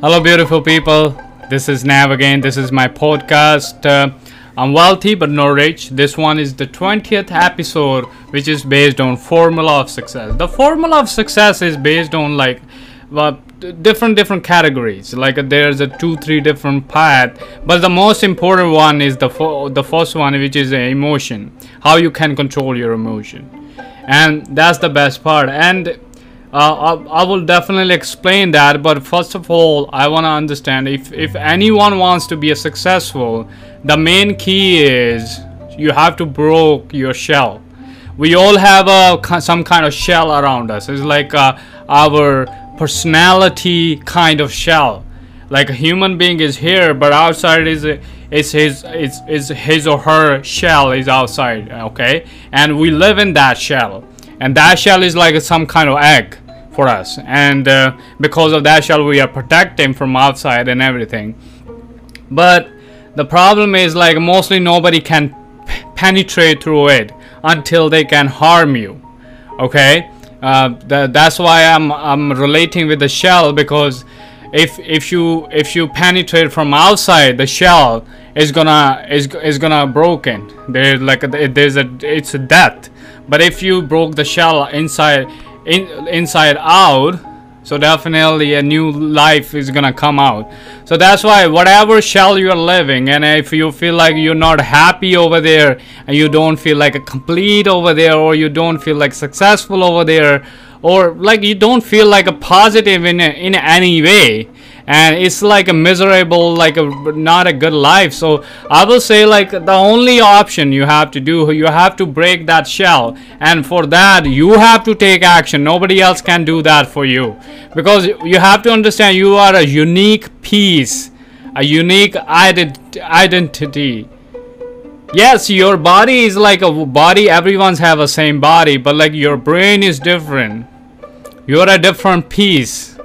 Hello, beautiful people. This is Nav again. This is my podcast. Uh, I'm wealthy but not rich. This one is the 20th episode, which is based on formula of success. The formula of success is based on like well, different different categories. Like there's a two three different path, but the most important one is the fo- the first one, which is emotion. How you can control your emotion, and that's the best part. And uh, I, I will definitely explain that but first of all i want to understand if if anyone wants to be successful the main key is you have to broke your shell. We all have a some kind of shell around us. It's like uh, our personality kind of shell. Like a human being is here but outside is is his is, is his or her shell is outside okay? And we live in that shell and that shell is like some kind of egg for us. And uh, because of that shell we are protecting from outside and everything. But the problem is like mostly nobody can penetrate through it until they can harm you. Okay? Uh, th that's why I'm, I'm relating with the shell because if if you if you penetrate from outside the shell is gonna is, is gonna broken. There's like a, there's a it's a death but if you broke the shell inside in, inside out so definitely a new life is gonna come out. So that's why whatever shell you're living and if you feel like you're not happy over there and you don't feel like a complete over there or you don't feel like successful over there or like you don't feel like a positive in in any way and it's like a miserable like a not a good life. So i will say like the only option you have to do you have to break that shell. And for that you have to take action. Nobody else can do that for you. Because you have to understand you are a unique piece a unique ident identity. Yes your body is like a body everyone's have a same body but like your brain is different. You're a different piece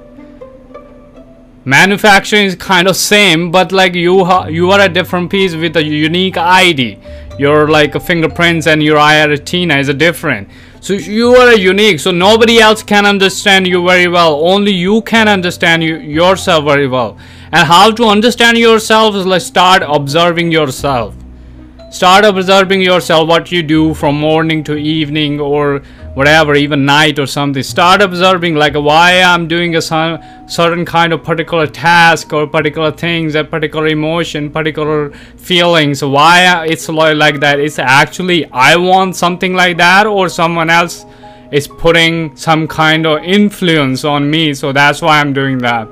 manufacturing is kind of same but like you you are a different piece with a unique id your like fingerprints and your eye is a different. So you are unique so nobody else can understand you very well. Only you can understand you yourself very well. And how to understand yourself is like start observing yourself. Start observing yourself what you do from morning to evening or whatever even night or something. Start observing like why i'm doing a certain kind of particular task or particular things a particular emotion particular feelings. Why it's like that? It's actually i want something like that or someone else is putting some kind of influence on me so that's why i'm doing that.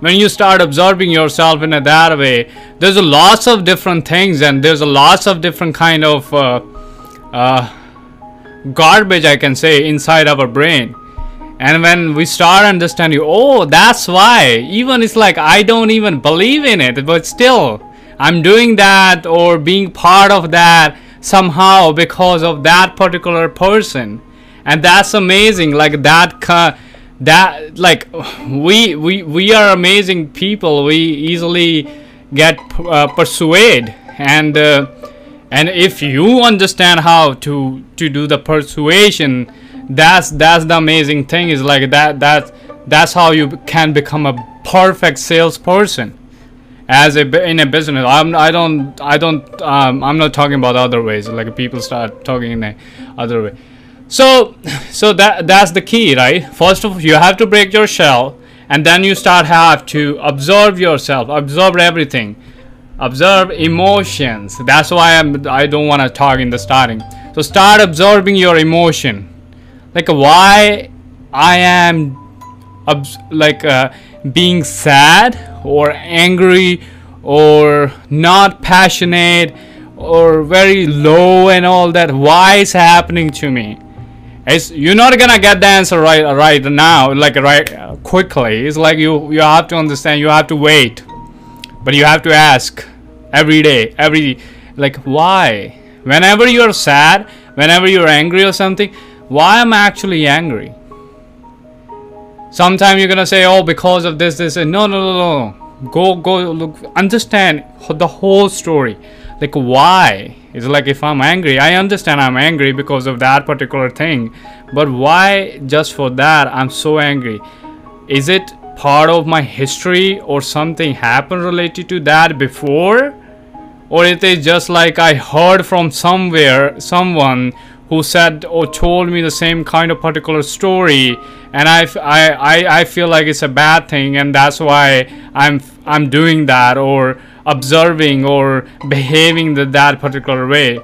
When you start observing yourself in a that way there's a lots of different things and there's a lots of different kind of uh, uh, garbage I can say inside our brain. And when we start understanding oh that's why. Even it's like I don't even believe in it but still I'm doing that or being part of that somehow because of that particular person. And that's amazing like that that like we we we are amazing people. We easily get uh, persuade. And uh, and if you understand how to to do the persuasion that's that's the amazing thing is like that that that's how you can become a perfect salesperson. As a in a business i'm i don't i don't um, i'm not talking about other ways like people start talking in a other way. So so that that's the key right? First of all you have to break your shell and then you start have to observe yourself observe everything observe emotions. That's why I'm I don't want to talk in the starting. So start absorbing your emotion. Like why I am like uh, being sad or angry or not passionate or very low and all that why is happening to me? It's you're not gonna get the answer right right now like right uh, quickly. It's like you you have to understand you have to wait. But you have to ask every day every like why? Whenever you're sad whenever you're angry or something why am i actually angry? Sometimes you're gonna say oh because of this this and no no no no go go look understand the whole story. Like why? It's like if i'm angry i understand i'm angry because of that particular thing but why just for that i'm so angry? Is it part of my history or something happened related to that before or it is just like I heard from somewhere someone who said or told me the same kind of particular story and I, I, I feel like it's a bad thing and that's why I'm I'm doing that or observing or behaving the, that particular way.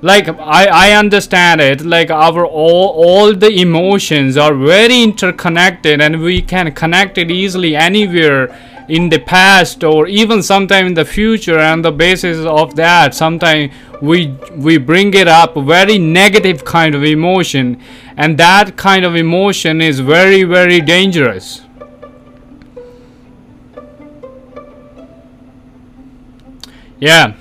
Like I, I understand it. Like our all all the emotions are very interconnected and we can connect it easily anywhere in the past or even sometime in the future and the basis of that sometimes we we bring it up very negative kind of emotion. And that kind of emotion is very very dangerous. Yeah.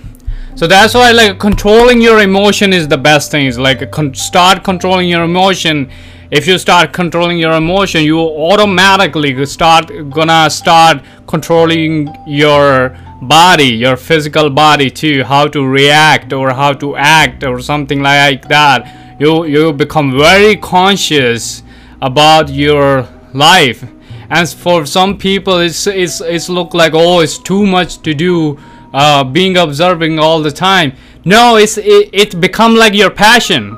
So that's why like controlling your emotion is the best thing. Is like con start controlling your emotion if you start controlling your emotion you automatically start gonna start controlling your body your physical body too how to react or how to act or something like that. You you become very conscious about your life. And for some people it's it's it's look like oh it's too much to do uh, being observing all the time. No it's it, it become like your passion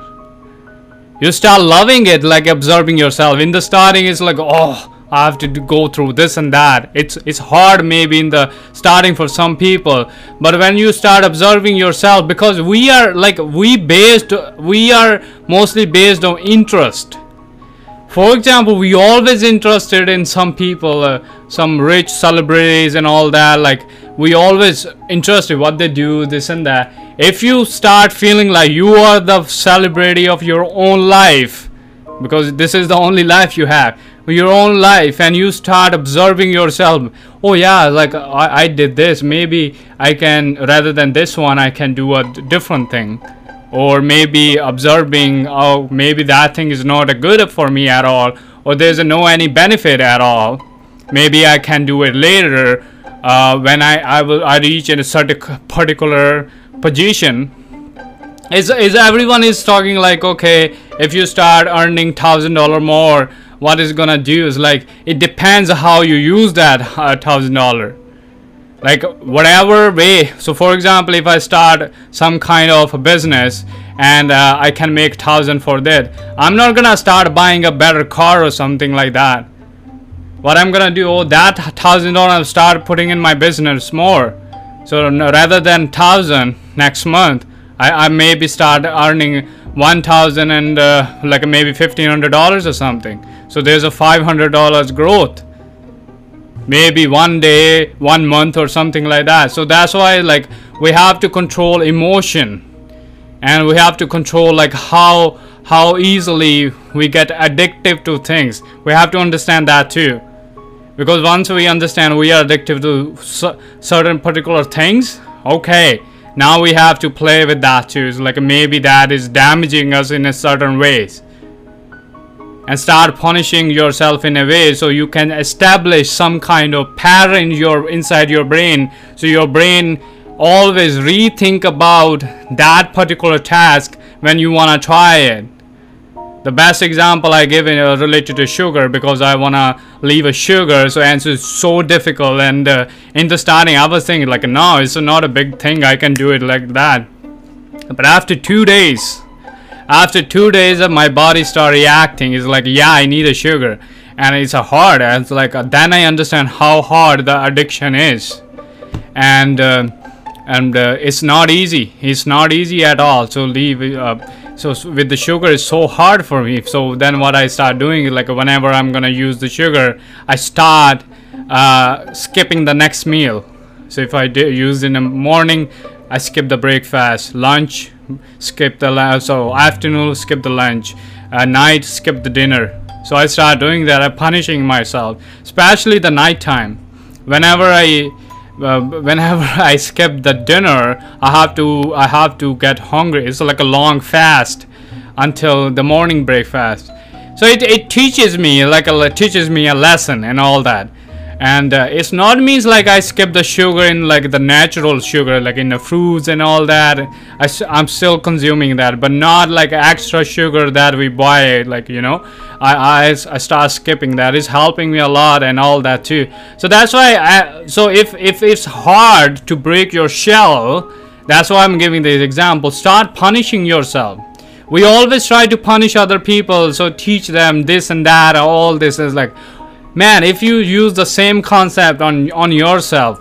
you start loving it like observing yourself. In the starting it's like oh I have to go through this and that. It's it's hard maybe in the starting for some people. But when you start observing yourself because we are like we based we are mostly based on interest for example we always interested in some people uh, some rich celebrities and all that like we always interested what they do this and that. If you start feeling like you are the celebrity of your own life because this is the only life you have your own life and you start observing yourself oh yeah like I, I did this maybe I can rather than this one I can do a different thing or maybe observing oh maybe that thing is not a good for me at all or there's no any benefit at all maybe I can do it later uh, when I, I will I reach a certain particular position. Is is everyone is talking like okay if you start earning thousand dollar more what is gonna do? Is like it depends how you use that uh, thousand dollar like whatever way so for example if I start some kind of a business and uh, I can make thousand for that I'm not gonna start buying a better car or something like that. What I'm gonna do oh that thousand dollar I'll start putting in my business more. So rather than thousand next month I, I maybe start earning 1000 and uh, like maybe $1500 or something. So there's a $500 growth maybe one day one month or something like that. So that's why like we have to control emotion. And we have to control like how how easily we get addictive to things. We have to understand that too. Because once we understand we are addicted to certain particular things okay now we have to play with that too. Like maybe that is damaging us in a certain ways and start punishing yourself in a way so you can establish some kind of pattern your inside your brain. So your brain always rethink about that particular task when you want to try it. The best example I give is related to sugar because I wanna leave a sugar so answer is so difficult and uh, in the starting I was thinking like no it's not a big thing I can do it like that. But after two days after two days of my body start reacting. It's like yeah I need a sugar. And it's a hard and it's like uh, then I understand how hard the addiction is. And uh, and uh, it's not easy. It's not easy at all so leave uh, so with the sugar it's so hard for me. So then what I start doing is like whenever I'm gonna use the sugar I start uh, skipping the next meal. So if I do use in the morning I skip the breakfast lunch skip the so afternoon skip the lunch uh, night skip the dinner so I start doing that I'm punishing myself especially the night time whenever I uh, whenever I skip the dinner, I have to I have to get hungry. It's like a long fast until the morning breakfast. So it, it teaches me like a, it teaches me a lesson and all that. And uh, it's not means like I skip the sugar in like the natural sugar like in the fruits and all that. I, I'm still consuming that but not like extra sugar that we buy like you know. I, I, I start skipping that. Is helping me a lot and all that too. So that's why I so if if it's hard to break your shell that's why I'm giving this example. Start punishing yourself. We always try to punish other people so teach them this and that all this is like man if you use the same concept on on yourself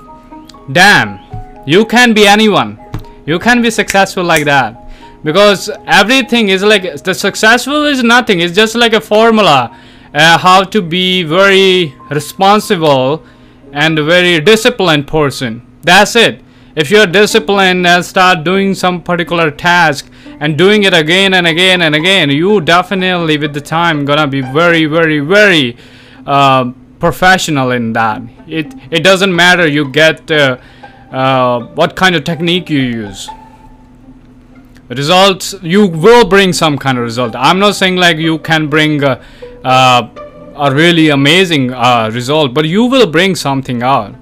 damn you can be anyone. You can be successful like that. Because everything is like the successful is nothing. It's just like a formula uh, how to be very responsible and very disciplined person. That's it. If you're disciplined and start doing some particular task and doing it again and again and again you definitely with the time gonna be very very very uh, professional in that. It it doesn't matter you get uh, uh, what kind of technique you use. Results you will bring some kind of result. I'm not saying like you can bring a, a really amazing uh, result, but you will bring something out.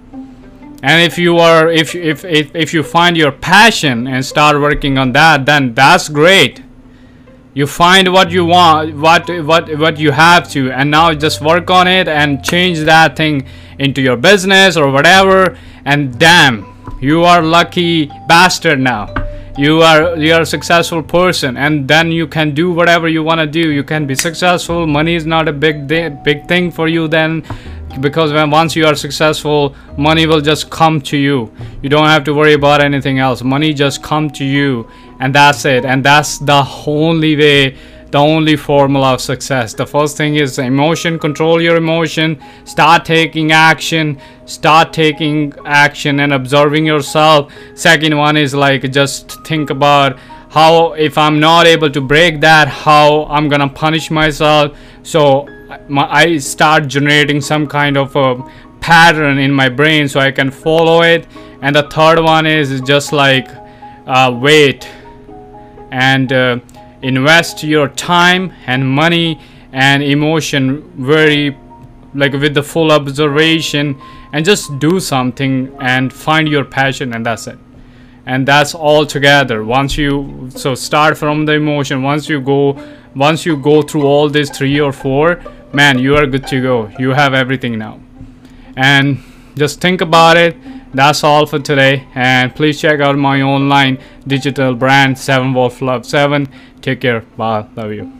And if you are if if if, if you find your passion and start working on that, then that's great you find what you want what what what you have to and now just work on it and change that thing into your business or whatever and damn you are lucky bastard now. You are you are a successful person and then you can do whatever you want to do. You can be successful money is not a big big thing for you then because when once you are successful money will just come to you. You don't have to worry about anything else. Money just come to you and that's it. And that's the only way the only formula of success. The first thing is emotion control your emotion start taking action start taking action and observing yourself. Second one is like just think about how if i'm not able to break that how i'm gonna punish myself. So my, i start generating some kind of a pattern in my brain so i can follow it. And the third one is just like uh, wait and uh, invest your time and money and emotion very like with the full observation and just do something and find your passion and that's it. And that's all together. Once you so start from the emotion. Once you go once you go through all these three or four man you are good to go. You have everything now. And just think about it that's all for today. And please check out my online digital brand 7 wolf love 7 take care. Bye. Love you